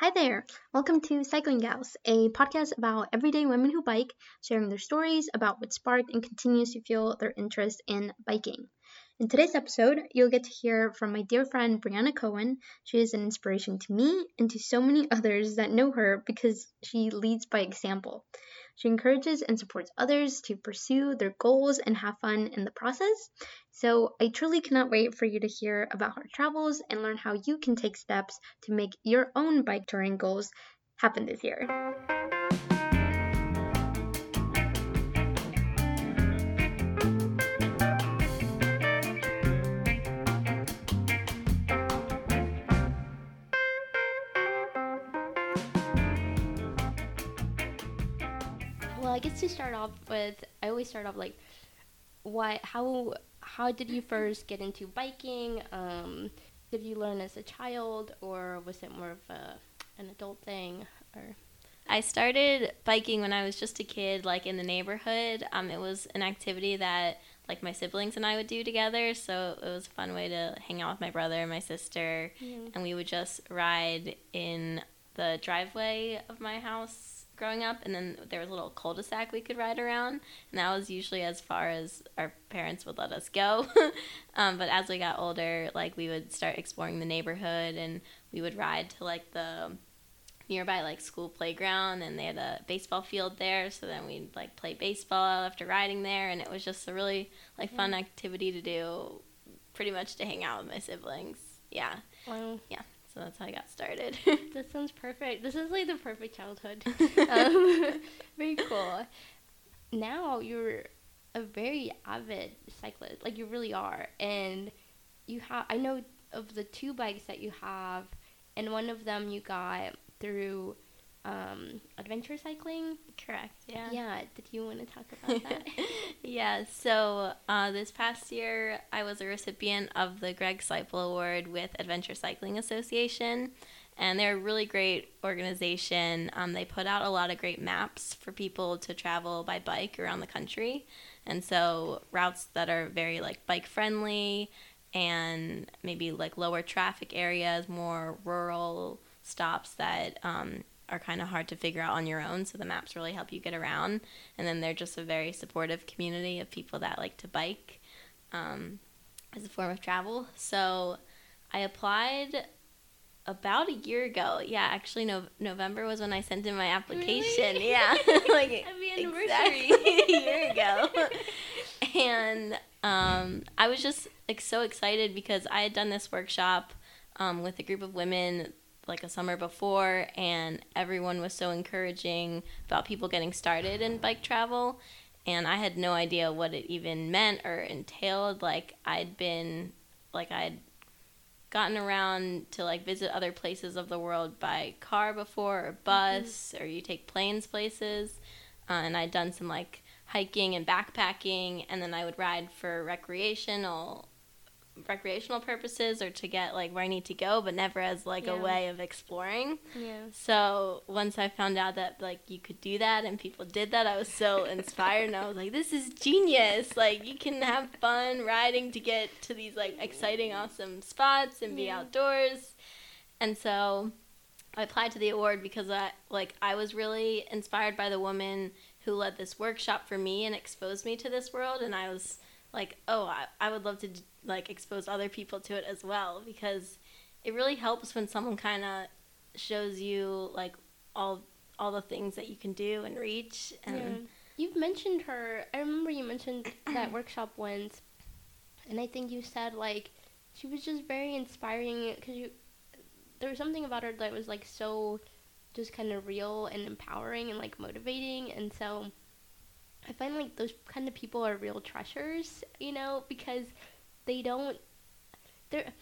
Hi there! Welcome to Cycling Gals, a podcast about everyday women who bike, sharing their stories about what sparked and continues to fuel their interest in biking. In today's episode, you'll get to hear from my dear friend Brianna Cohen. She is an inspiration to me and to so many others that know her because she leads by example. She encourages and supports others to pursue their goals and have fun in the process. So I truly cannot wait for you to hear about her travels and learn how you can take steps to make your own bike touring goals happen this year. To start off with, I always start off like, what? How? How did you first get into biking? Um, did you learn as a child, or was it more of a an adult thing? Or I started biking when I was just a kid, like in the neighborhood. Um, it was an activity that like my siblings and I would do together, so it was a fun way to hang out with my brother and my sister, Mhm. and we would just ride in the driveway of my house growing up, and then there was a little cul-de-sac we could ride around, and that was usually as far as our parents would let us go. um, but as we got older, like we would start exploring the neighborhood, and we would ride to like the nearby like school playground and they had a baseball field there so then we'd like play baseball after riding there and it was just a really like fun activity to do pretty much to hang out with my siblings. Yeah. Wow, so that's how i got started that sounds perfect. This is like the perfect childhood. um, very cool. Now you're a very avid cyclist, like you really are, and you have. I know of the two bikes that you have, and one of them you got through um, adventure cycling. correct yeah Yeah. Did you want to talk about that? yeah so uh, this past year i was a recipient of the greg siple award with adventure cycling association and they're a really great organization um, they put out a lot of great maps for people to travel by bike around the country and so routes that are very like bike friendly and maybe like lower traffic areas more rural stops that um, are kind of hard to figure out on your own so the maps really help you get around and then they're just a very supportive community of people that like to bike um, as a form of travel. So I applied about a year ago. Yeah, actually, no- November was when I sent in my application. Really? Yeah, like Happy exactly a year ago. and um, I was just like so excited because I had done this workshop um, with a group of women like a summer before, and everyone was so encouraging about people getting started in bike travel. And I had no idea what it even meant or entailed. Like, I'd been, like, I'd gotten around to like visit other places of the world by car before or bus or you take planes places uh, and i'd done some like hiking and backpacking and then i would ride for recreational recreational purposes or to get like where i need to go but never as like Yeah. a way of exploring yeah. so once I found out that like you could do that and people did that, I was so inspired and I was like, this is genius. Like you can have fun riding to get to these like exciting, awesome spots and be Yeah. outdoors. And so I applied to the award because I like I was really inspired by the woman who led this workshop for me and exposed me to this world and I was like, oh, I, I would love to like expose other people to it as well because it really helps when someone kind of shows you like all all the things that you can do and reach and Yeah. You've mentioned her. I remember you mentioned that workshop once, and I think you said like she was just very inspiring because you there was something about her that was like so just kind of real and empowering and like motivating, and so I find like those kind of people are real treasures, you know, because they don't they're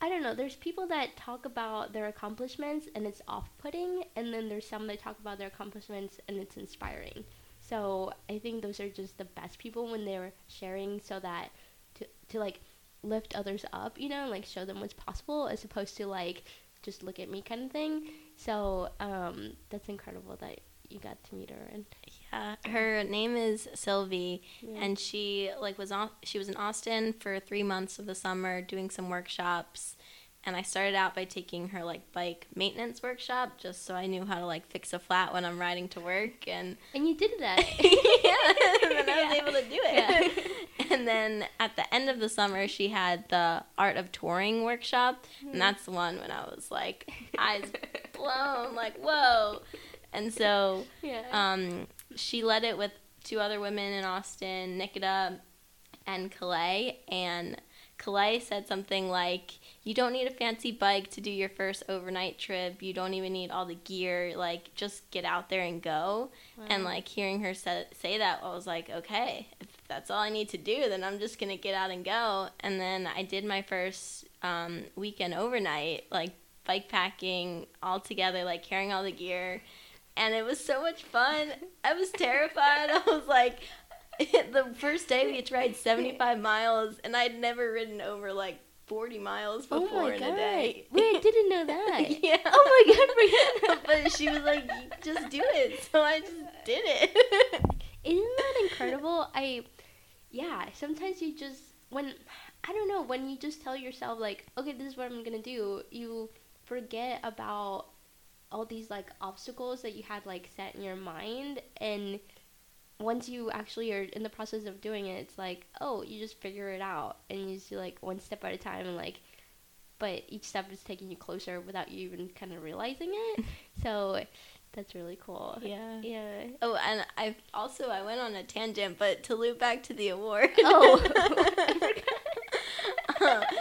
I don't know. There's people that talk about their accomplishments and it's off-putting, and then there's some that talk about their accomplishments and it's inspiring. So I think those are just the best people when they're sharing, so that to to like lift others up, you know, like show them what's possible, as opposed to like just look at me kind of thing. So um, that's incredible that you got to meet her and yeah her name is sylvie yeah. and she like was on she was in austin for three months of the summer doing some workshops and I started out by taking her like bike maintenance workshop just so I knew how to like fix a flat when I'm riding to work and And you did that. yeah, and then I was Yeah. able to do it. yeah. And then at the end of the summer, she had the art of touring workshop, and mm-hmm. that's the one when I was like eyes blown, like whoa. And so yeah. um, she led it with two other women in Austin, Nikita and Calais. And Calais said something like, You don't need a fancy bike to do your first overnight trip. You don't even need all the gear. Like, just get out there and go. And, like, hearing her say, say that, I was like, Okay, if that's all I need to do, then I'm just going to get out and go. And then I did my first um, weekend overnight, like, bike packing all together, like, carrying all the gear and it was so much fun. I was terrified. I was like, the first day we tried 75 miles, and I'd never ridden over like 40 miles oh before my in a day. Wait, I didn't know that. yeah. Oh my god, but she was like, just do it. So I just did it. Isn't that incredible? I, yeah, sometimes you just, when, I don't know, when you just tell yourself, like, okay, this is what I'm gonna do, you forget about all these, like, obstacles that you had, like, set in your mind. And once you actually are in the process of doing it, it's like, oh, you just figure it out. And you just do, like, one step at a time, and, like, but each step is taking you closer without you even kind of realizing it. So that's really cool. yeah. Yeah. Oh, and I also I went on a tangent, but to loop back to the award. Oh.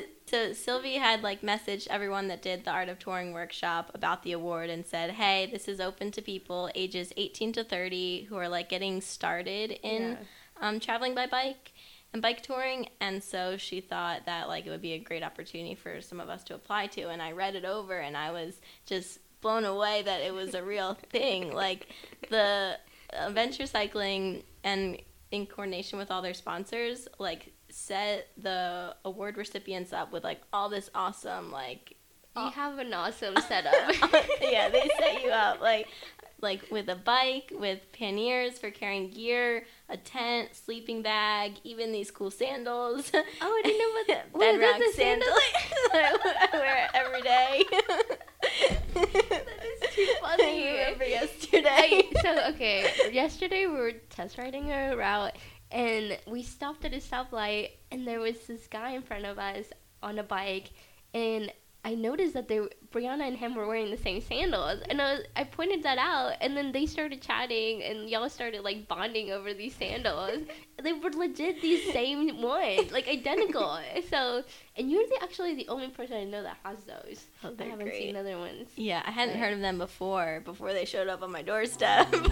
so Sylvie had like messaged everyone that did the art of touring workshop about the award and said, "Hey, this is open to people ages 18 to 30 who are like getting started in Yeah. um, traveling by bike and bike touring." And so she thought that like it would be a great opportunity for some of us to apply to. And I read it over, and I was just blown away that it was a real thing. Like the adventure cycling and in coordination with all their sponsors, like set the award recipients up with like all this awesome like You have an awesome setup. yeah, they set you up like like with a bike, with panniers for carrying gear, a tent, sleeping bag, even these cool sandals. Oh, I didn't know about that. Bedrock sandals that I wear every day. Too funny. I remember yesterday. I, so okay, yesterday we were test riding a route, and we stopped at a stoplight, and there was this guy in front of us on a bike, and I noticed that they, Brianna and him were wearing the same sandals, and I, was, I pointed that out, and then they started chatting, and y'all started like bonding over these sandals. they were legit these same ones, like identical. So, and you're the, actually the only person I know that has those. Oh, I haven't great. seen other ones. Yeah, I hadn't Right. heard of them before, before they showed up on my doorstep.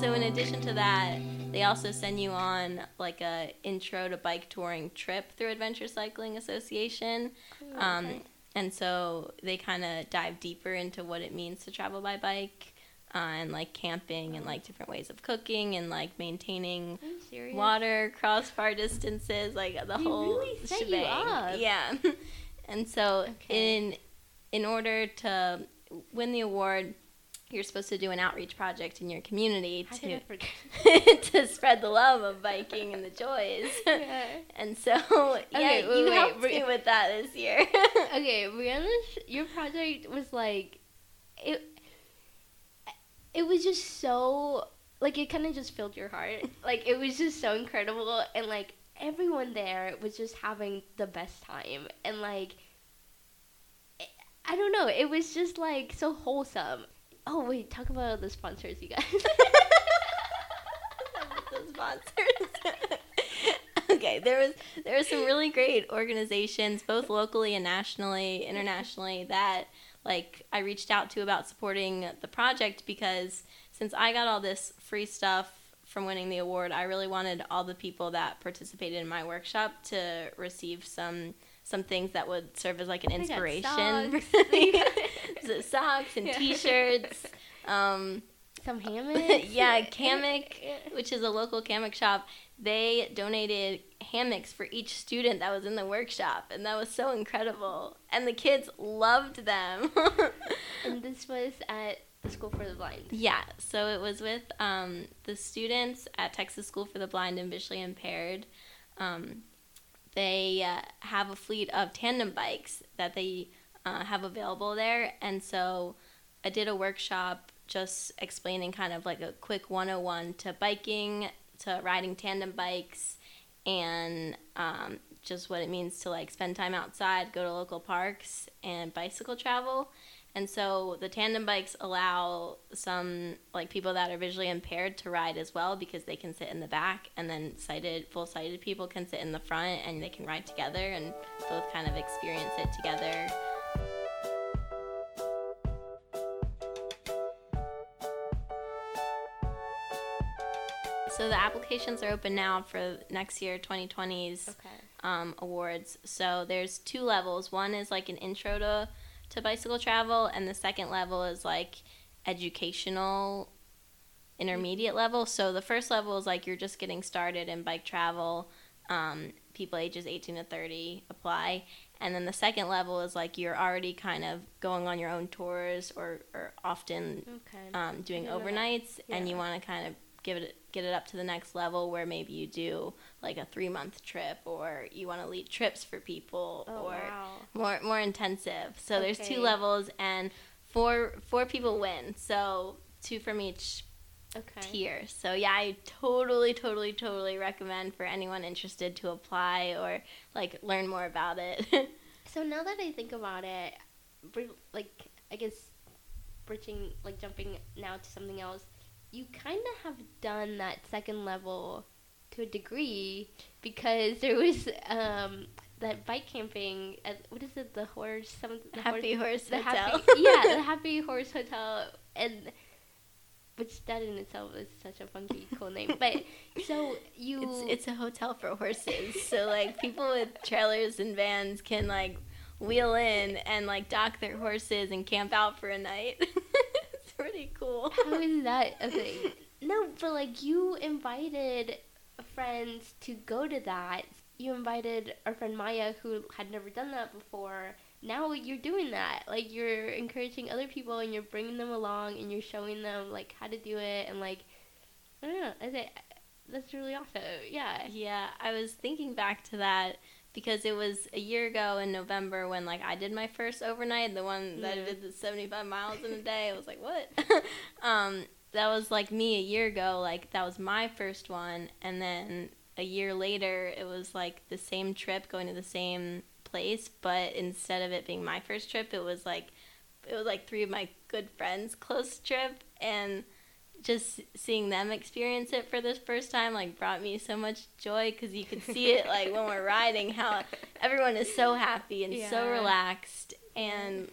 so in addition to that, they also send you on like a intro to bike touring trip through Adventure Cycling Association. Um, Okay. and so they kind of dive deeper into what it means to travel by bike uh, and like camping and like different ways of cooking and like maintaining Are you serious? water, cross far distances, like the They whole really shebang. Yeah. and so Okay. in in order to win the award, you're supposed to do an outreach project in your community How to to spread the love of biking and the joys. Yeah. And so, yeah, wait, you wait, helped me with that this year. okay, Brianna, your project was like it. It was just so like it kind of just filled your heart. Like it was just so incredible, and like everyone there was just having the best time, and like I don't know, it was just like so wholesome. Oh wait, talk about the sponsors, you guys. the sponsors. okay, there was there were some really great organizations, both locally and nationally, internationally, that like I reached out to about supporting the project because since I got all this free stuff from winning the award, I really wanted all the people that participated in my workshop to receive some some things that would serve as like an inspiration. socks. so socks and Yeah. t-shirts. Um, Some hammocks. yeah, Kammok, which is a local hammock shop, they donated hammocks for each student that was in the workshop, and that was so incredible. And the kids loved them. And this was at the School for the Blind. Yeah, so it was with um, the students at Texas School for the Blind and Visually Impaired. Um, they uh, have a fleet of tandem bikes that they uh, have available there, and so I did a workshop just explaining kind of like a quick 101 to biking, to riding tandem bikes, and um, just what it means to like spend time outside, go to local parks, and bicycle travel. And so the tandem bikes allow some like people that are visually impaired to ride as well because they can sit in the back and then sighted full sighted people can sit in the front and they can ride together and both kind of experience it together. So the applications are open now for next year 2020's Okay. um, awards. So there's two levels. One is like an intro to to bicycle travel, and the second level is like educational intermediate level. So the first level is like you're just getting started in bike travel. Um, people ages 18 to 30 apply. And then the second level is like you're already kind of going on your own tours or, or often Okay. um, doing didn't know that. overnights and you want to kind of give it get it up to the next level where maybe you do like a three month trip or you want to lead trips for people oh or wow. more more intensive. So there's two levels and four four people win. So two from each Okay. tier. So yeah i totally totally totally recommend for anyone interested to apply or like learn more about it. So now that I think about it, like I guess bridging, like jumping now to something else, you kind of have done that second level to a degree because there was um, that bike camping at what is it the horse some the happy horse, horse the hotel happy yeah the happy horse hotel and which that in itself is such a funky cool name but so you It's it's a hotel for horses. so like people with trailers and vans can like wheel in and like dock their horses and camp out for a night. It's pretty cool. How is that a thing? No, but like you invited friends to go to that. You invited our friend Maya, who had never done that before. Now you're doing that. Like you're encouraging other people, and you're bringing them along, and you're showing them like how to do it, and like I don't know. I think that's really awesome. Yeah. Yeah, I was thinking back to that because it was a year ago in November when like I did my first overnight, the one that Yeah. did the 75 miles in a day. I was like, "What?" um that was like me a year ago, like that was my first one and then a year later it was like the same trip going to the same place, but instead of it being my first trip, it was like it was like three of my good friends close trip and just seeing them experience it for this first time like brought me so much joy because you could see it like when we're riding how everyone is so happy and so relaxed and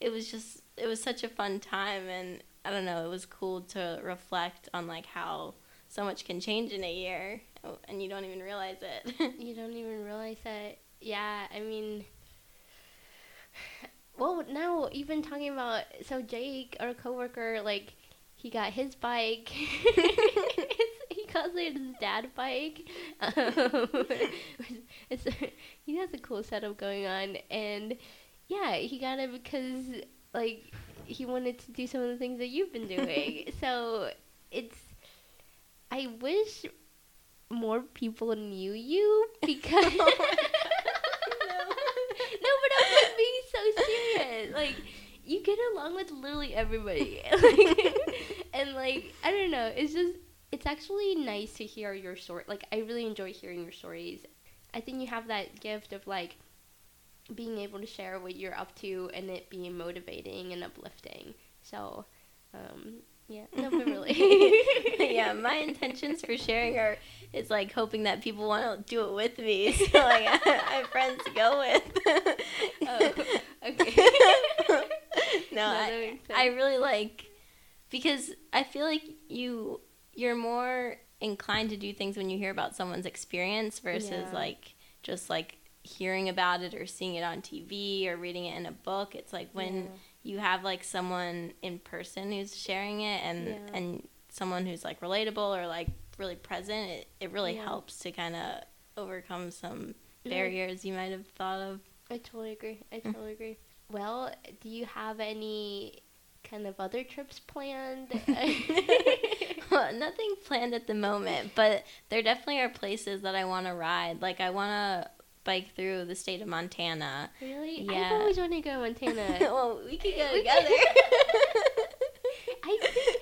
it was just it was such a fun time and i don't know it was cool to reflect on like how so much can change in a year and you don't even realize it You don't even realize that. Yeah, I mean, well, now even talking about so Jake, our coworker, like he got his bike. he calls it his dad bike. Um, it's, he has a cool setup going on, and yeah, he got it because like he wanted to do some of the things that you've been doing. so it's. I wish more people knew you because no, but I'm like being so serious. Like you get along with literally everybody, like, and like I don't know. It's just it's actually nice to hear your story. Like I really enjoy hearing your stories. I think you have that gift of like being able to share what you're up to and it being motivating and uplifting. So, um, yeah, no, but really, yeah, my intentions for sharing are is like hoping that people want to do it with me. So like I, I have friends to go with. Oh, okay. no, No, I. I really like because I feel like you you're more inclined to do things when you hear about someone's experience versus Yeah. like just like hearing about it or seeing it on TV or reading it in a book. It's like when Yeah. you have like someone in person who's sharing it and Yeah. and someone who's like relatable or like really present, it, it really helps to kind of overcome some barriers you might have thought of. I totally agree. I Mm. totally agree. Well, do you have any kind of other trips planned? well, nothing planned at the moment, but there definitely are places that I want to ride. Like I want to bike through the state of Montana. really? Yeah. I've always wanted to go to Montana. well, we could go together. I think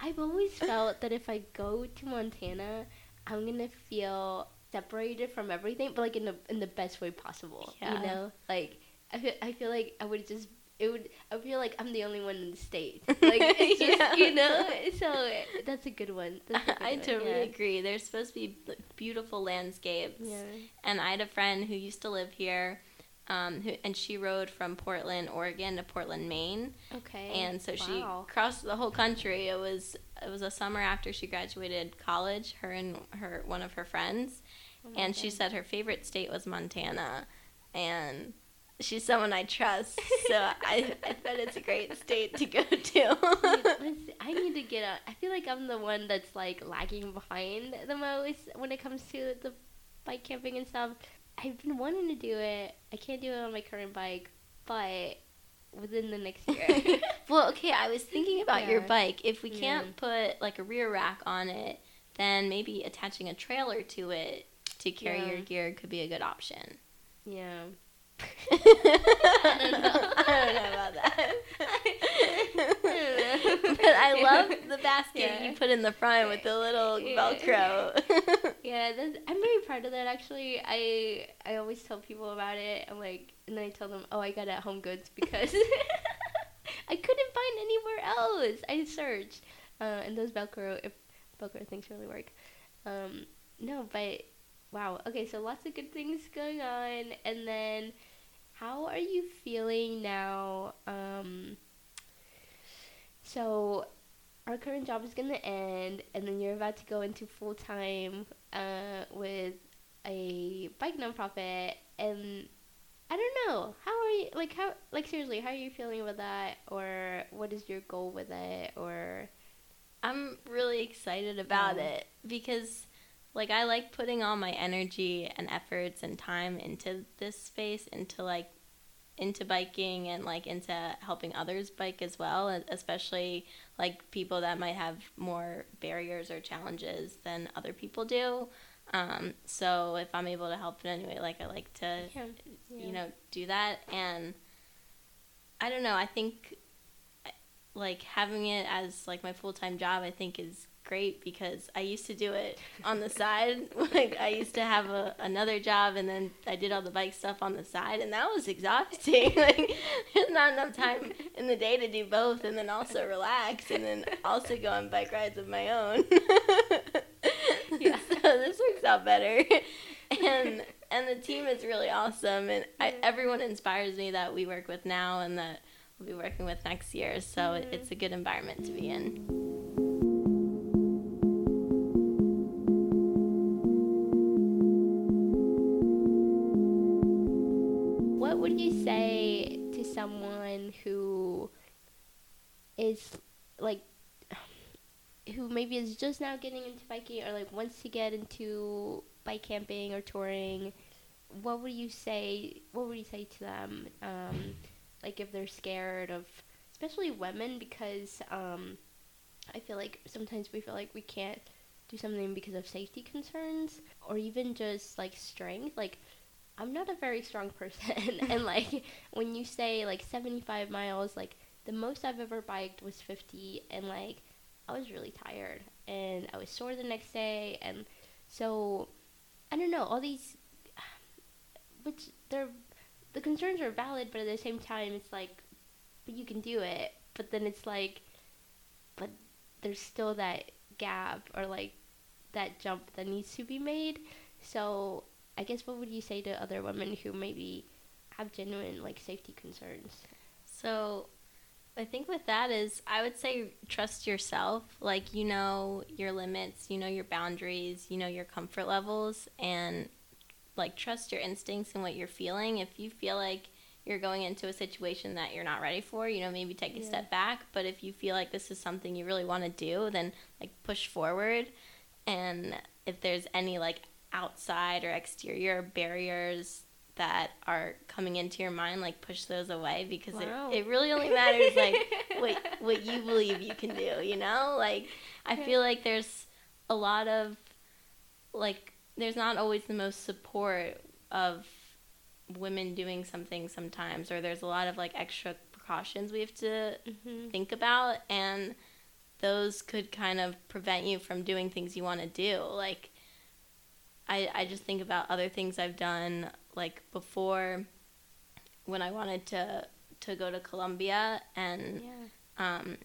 I've always felt that if I go to Montana, I'm gonna feel separated from everything, but like in the in the best way possible. Yeah. You know, like I feel I feel like I would just it would I feel like I'm the only one in the state. Like it's just Yeah. you know. So that's a good one. A good I one, totally yeah. agree. There's supposed to be beautiful landscapes. Yeah. And I had a friend who used to live here, um, who, and she rode from Portland, Oregon to Portland, Maine. Okay. and so she Wow. crossed the whole country. It was it was a summer after she graduated college. Her and her one of her friends, Oh and she said her favorite state was Montana, and she's someone I trust. So I I bet it's a great state to go to. I need to get out. I feel like I'm the one that's like lagging behind the most when it comes to the bike camping and stuff. I've been wanting to do it. I can't do it on my current bike, but within the next year. well, okay, I was thinking about your bike. If we can't put like a rear rack on it, then maybe attaching a trailer to it to carry Yeah. your gear could be a good option. yeah. I don't know. I don't know about that. I but I love the basket Yeah. you put in the front with the little Yeah. Velcro. Yeah, I'm very proud of that. Actually, I I always tell people about it. I'm like, and then I tell them, oh, I got it at Home Goods because I couldn't find anywhere else. I searched, uh, and those Velcro, if Velcro things really work. Um, no, but wow. Okay, so lots of good things going on, and then how are you feeling now? Um, so our current job is gonna end, and then you're about to go into full time uh, with a bike nonprofit, and I don't know how are you like how like seriously how are you feeling with that, or what is your goal with it, or I'm really excited about Yeah. it because like I like putting all my energy and efforts and time into this space into like into biking and like into helping others bike as well especially like people that might have more barriers or challenges than other people do. Um, so if i'm able to help in any way like i like to yeah, you know do that. And i don't know i think like having it as like my full-time job i think is great because i used to do it on the side. Like i used to have a, another job and then i did all the bike stuff on the side and that was exhausting. Like there's not enough time in the day to do both and then also relax and then also go on bike rides of my own. Yeah. so this works out better. And and the team is really awesome and I, everyone inspires me that we work with now and that we'll be working with next year. So it, mm-hmm. it's a good environment to be in is like who maybe is just now getting into biking or like wants to get into bike camping or touring? What would you say what would you say to them? Um, like if they're scared of especially women because um, I feel like sometimes we feel like we can't do something because of safety concerns or even just like strength like I'm not a very strong person, and like when you say like 75 miles, like the most I've ever biked was 50, and like I was really tired, and I was sore the next day, and so I don't know all these, which they're the concerns are valid, but at the same time it's like, but you can do it, but then it's like, but there's still that gap or like that jump that needs to be made, so I guess what would you say to other women who maybe have genuine like safety concerns? So I think with that is I would say trust yourself. Like you know your limits, you know your boundaries, you know your comfort levels and like trust your instincts and what you're feeling. If you feel like you're going into a situation that you're not ready for, you know, maybe take a Yeah. step back, but if you feel like this is something you really want to do, then like push forward and if there's any like outside or exterior barriers that are coming into your mind like push those away because Wow. it, it really only matters like what what you believe you can do. You know, like I feel like there's a lot of like there's not always the most support of women doing something sometimes, or there's a lot of like extra precautions we have to Mhm. think about, and those could kind of prevent you from doing things you want to do. Like, I I just think about other things I've done like before when I wanted to to go to Colombia and Yeah. um,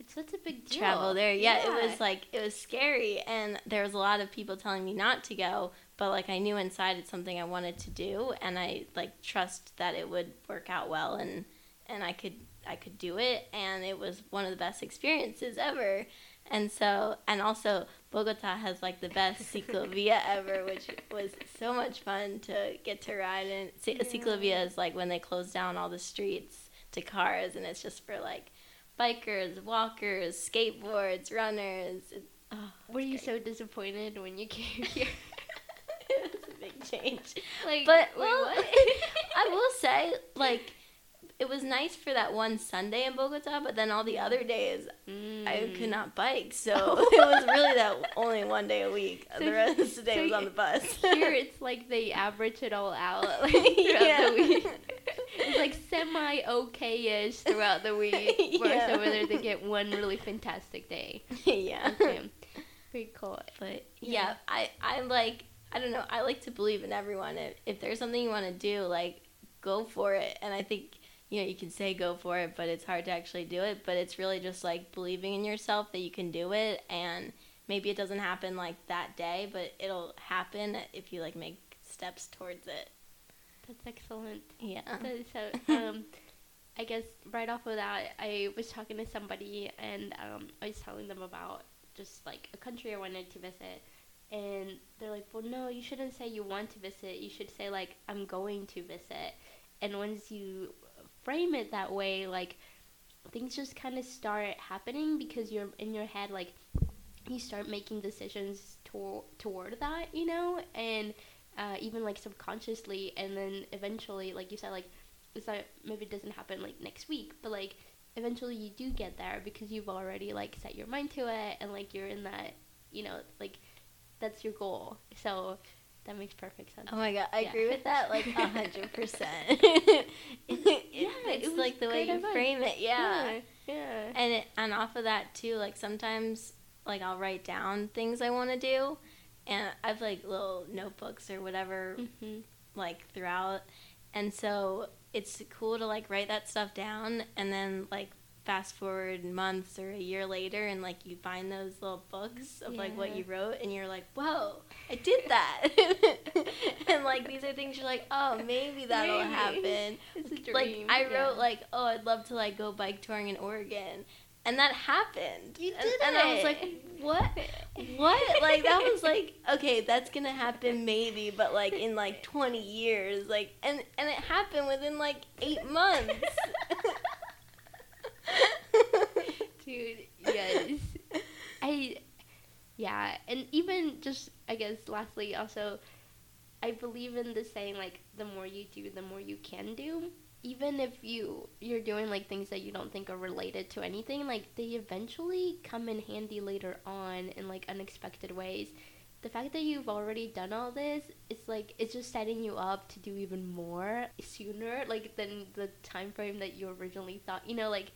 It's such a big deal. travel there. Yeah, it was like it was scary, and there was a lot of people telling me not to go. But like I knew inside it's something I wanted to do, and I like trust that it would work out well, and and I could I could do it, and it was one of the best experiences ever. And so, and also Bogota has like the best ciclovia ever, which was so much fun to get to ride in. C- Yeah. Ciclovia is like when they close down all the streets to cars, and it's just for like bikers, walkers, skateboards, runners. It, oh, Were you great. so disappointed when you came here? it was a big change. like, But well? I will say, like, it was nice for that one Sunday in Bogota, but then all the other days I could Mm. not bike, so it was really that only one day a week. So the rest of the day so was on the bus. Here it's like they average it all out like, throughout Yeah. the week. It's like semi okay ish throughout the week. Whereas Yeah. over there they get one really fantastic day. yeah. Okay. Very cool. But Yeah. yeah, I I like I don't know. I like to believe in everyone. If if there's something you want to do, like go for it. And I think you know you can say go for it, but it's hard to actually do it. But it's really just like believing in yourself that you can do it, and maybe it doesn't happen like that day, but it'll happen if you like make steps towards it. That's excellent. Yeah. Is so, um, I guess right off of that, I was talking to somebody and um, I was telling them about just like a country I wanted to visit. And they're like, well, no, you shouldn't say you want to visit. You should say, like, I'm going to visit. And once you frame it that way, like, things just kind of start happening because you're in your head, like, you start making decisions to- toward that, you know? And uh, even like subconsciously, and then eventually, like you said, like it's not maybe it doesn't happen like next week, but like eventually you do get there because you've already like set your mind to it, and like you're in that, you know, like that's your goal. So that makes perfect sense. Oh my god, I Yeah. agree with that like a hundred percent. Yeah, It's was like the way you advice. frame it, yeah. yeah, yeah. And it, and off of that too, like sometimes like I'll write down things I want to do, and I've like little notebooks or whatever hmm like throughout, and so it's cool to like write that stuff down, and then like fast forward months or a year later, and like you find those little books of like what you wrote, and you're like, whoa, I did that, and like these are things you're like, oh, maybe that'll Maybe. happen It's a dream. like I yeah. wrote like, oh, I'd love to like go bike touring in Oregon, and that happened. You and, did and I was like, what? What? Like that was like, okay, that's gonna happen maybe, but like in like twenty years, like, and and it happened within like eight months. Dude, yes. I yeah, and even just I guess lastly also I believe in the saying like the more you do, the more you can do. Even if you you're doing like things that you don't think are related to anything, like they eventually come in handy later on in like unexpected ways. The fact that you've already done all this, it's like it's just setting you up to do even more sooner, like than the time frame that you originally thought. You know, like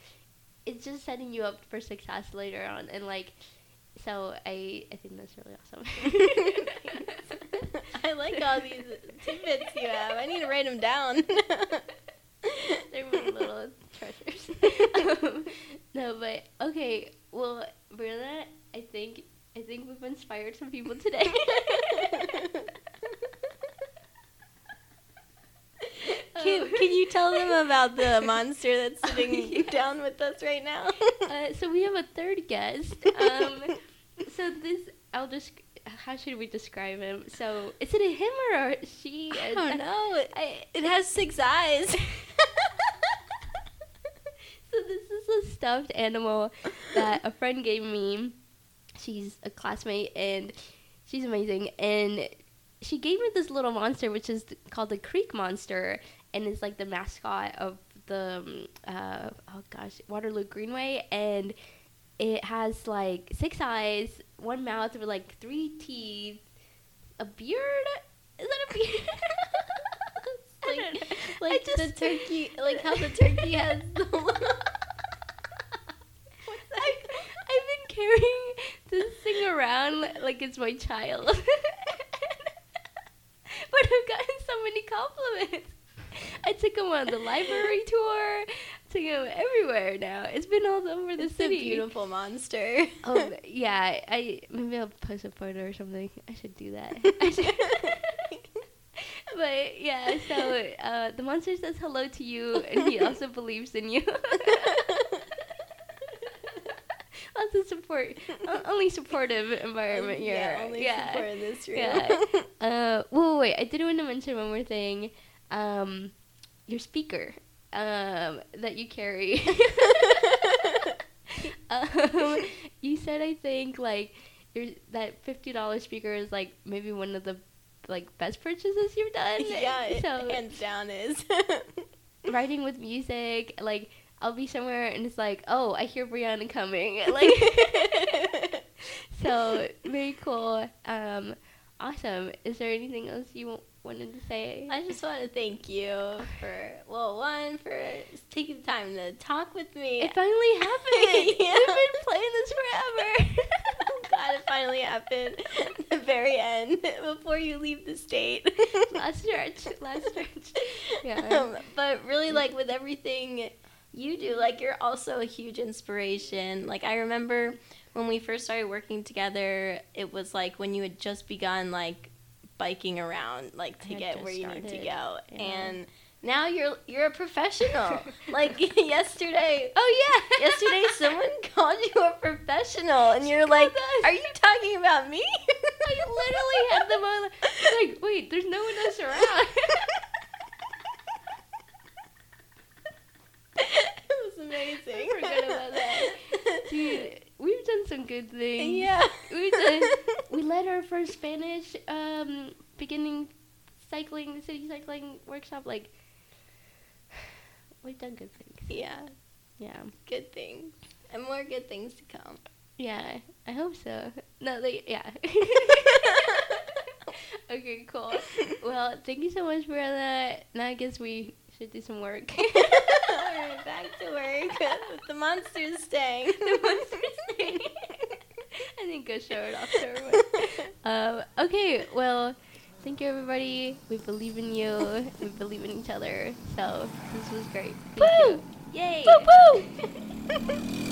it's just setting you up for success later on and like so i i think that's really awesome I like all these tidbits you have. I need to write them down. they're my little treasures um, no but okay well Brianna, i think i think we've inspired some people today Can, can you tell them about the monster that's sitting Yes. down with us right now? uh, so we have a third guest um so this i'll just how should we describe him so is it a him or a she I don't know. I, It has six eyes. So this is a stuffed animal that a friend gave me. She's a classmate and she's amazing. And she gave me this little monster, which is th- called the Creek Monster, and it's like the mascot of the um, uh, oh gosh Waterloo Greenway, and it has like six eyes, one mouth with like three teeth, a beard. Is that a beard? I like, like I the turkey, like how the turkey has the. I've, I've been carrying this thing around like it's my child. I've gotten so many compliments. I took him on the library tour. Took him everywhere now. It's been all over the It's a city. beautiful monster. Oh yeah, I maybe I'll post a photo or something. I should do that. Should- but yeah, so uh, the monster says hello to you, and he also believes in you. Lots of support, only supportive environment here. Yeah, only yeah. support in this room. Yeah. Uh, whoa, wait, I did want to mention one more thing. Um, your speaker, um, that you carry. um, you said I think like your that fifty dollars speaker is like maybe one of the like best purchases you've done. yeah, it So hands down is. writing with music, like I'll be somewhere and it's like, oh, I hear Brianna coming. Like so very cool. Um, awesome. Is there anything else you wanted to say? I just want to thank you for well, one for taking the time to talk with me. it finally happened. Yeah. We've been playing this forever. oh God, it finally happened. the very end, before you leave the state. last stretch. Last stretch. Yeah. Um, but really, like with everything you do, like you're also a huge inspiration. Like I remember when we first started working together, it was like when you had just begun like biking around, like to get where you need to go, yeah. and now you're you're a professional. like yesterday. Oh yeah. Yesterday, someone called you a professional, and you're like, us. "Are you talking about me?" I literally had them on. Like, wait, there's no one else around. it was amazing. I forgot about that. Dude, we've done some good things. Yeah. We did. We led our first Spanish um, beginning cycling, city cycling workshop. Like, we've done good things. Yeah, Yeah. good things. And more good things to come. Yeah, I hope so. No, they, yeah. okay, cool. Well, thank you so much for that. Now I guess we should do some work. Back to work with the monsters staying. the monsters thing. I think go show it off to everyone. Um, okay, well, thank you everybody. We believe in you. We believe in each other. So this was great. Thank Woo! you. Yay! Woo woo!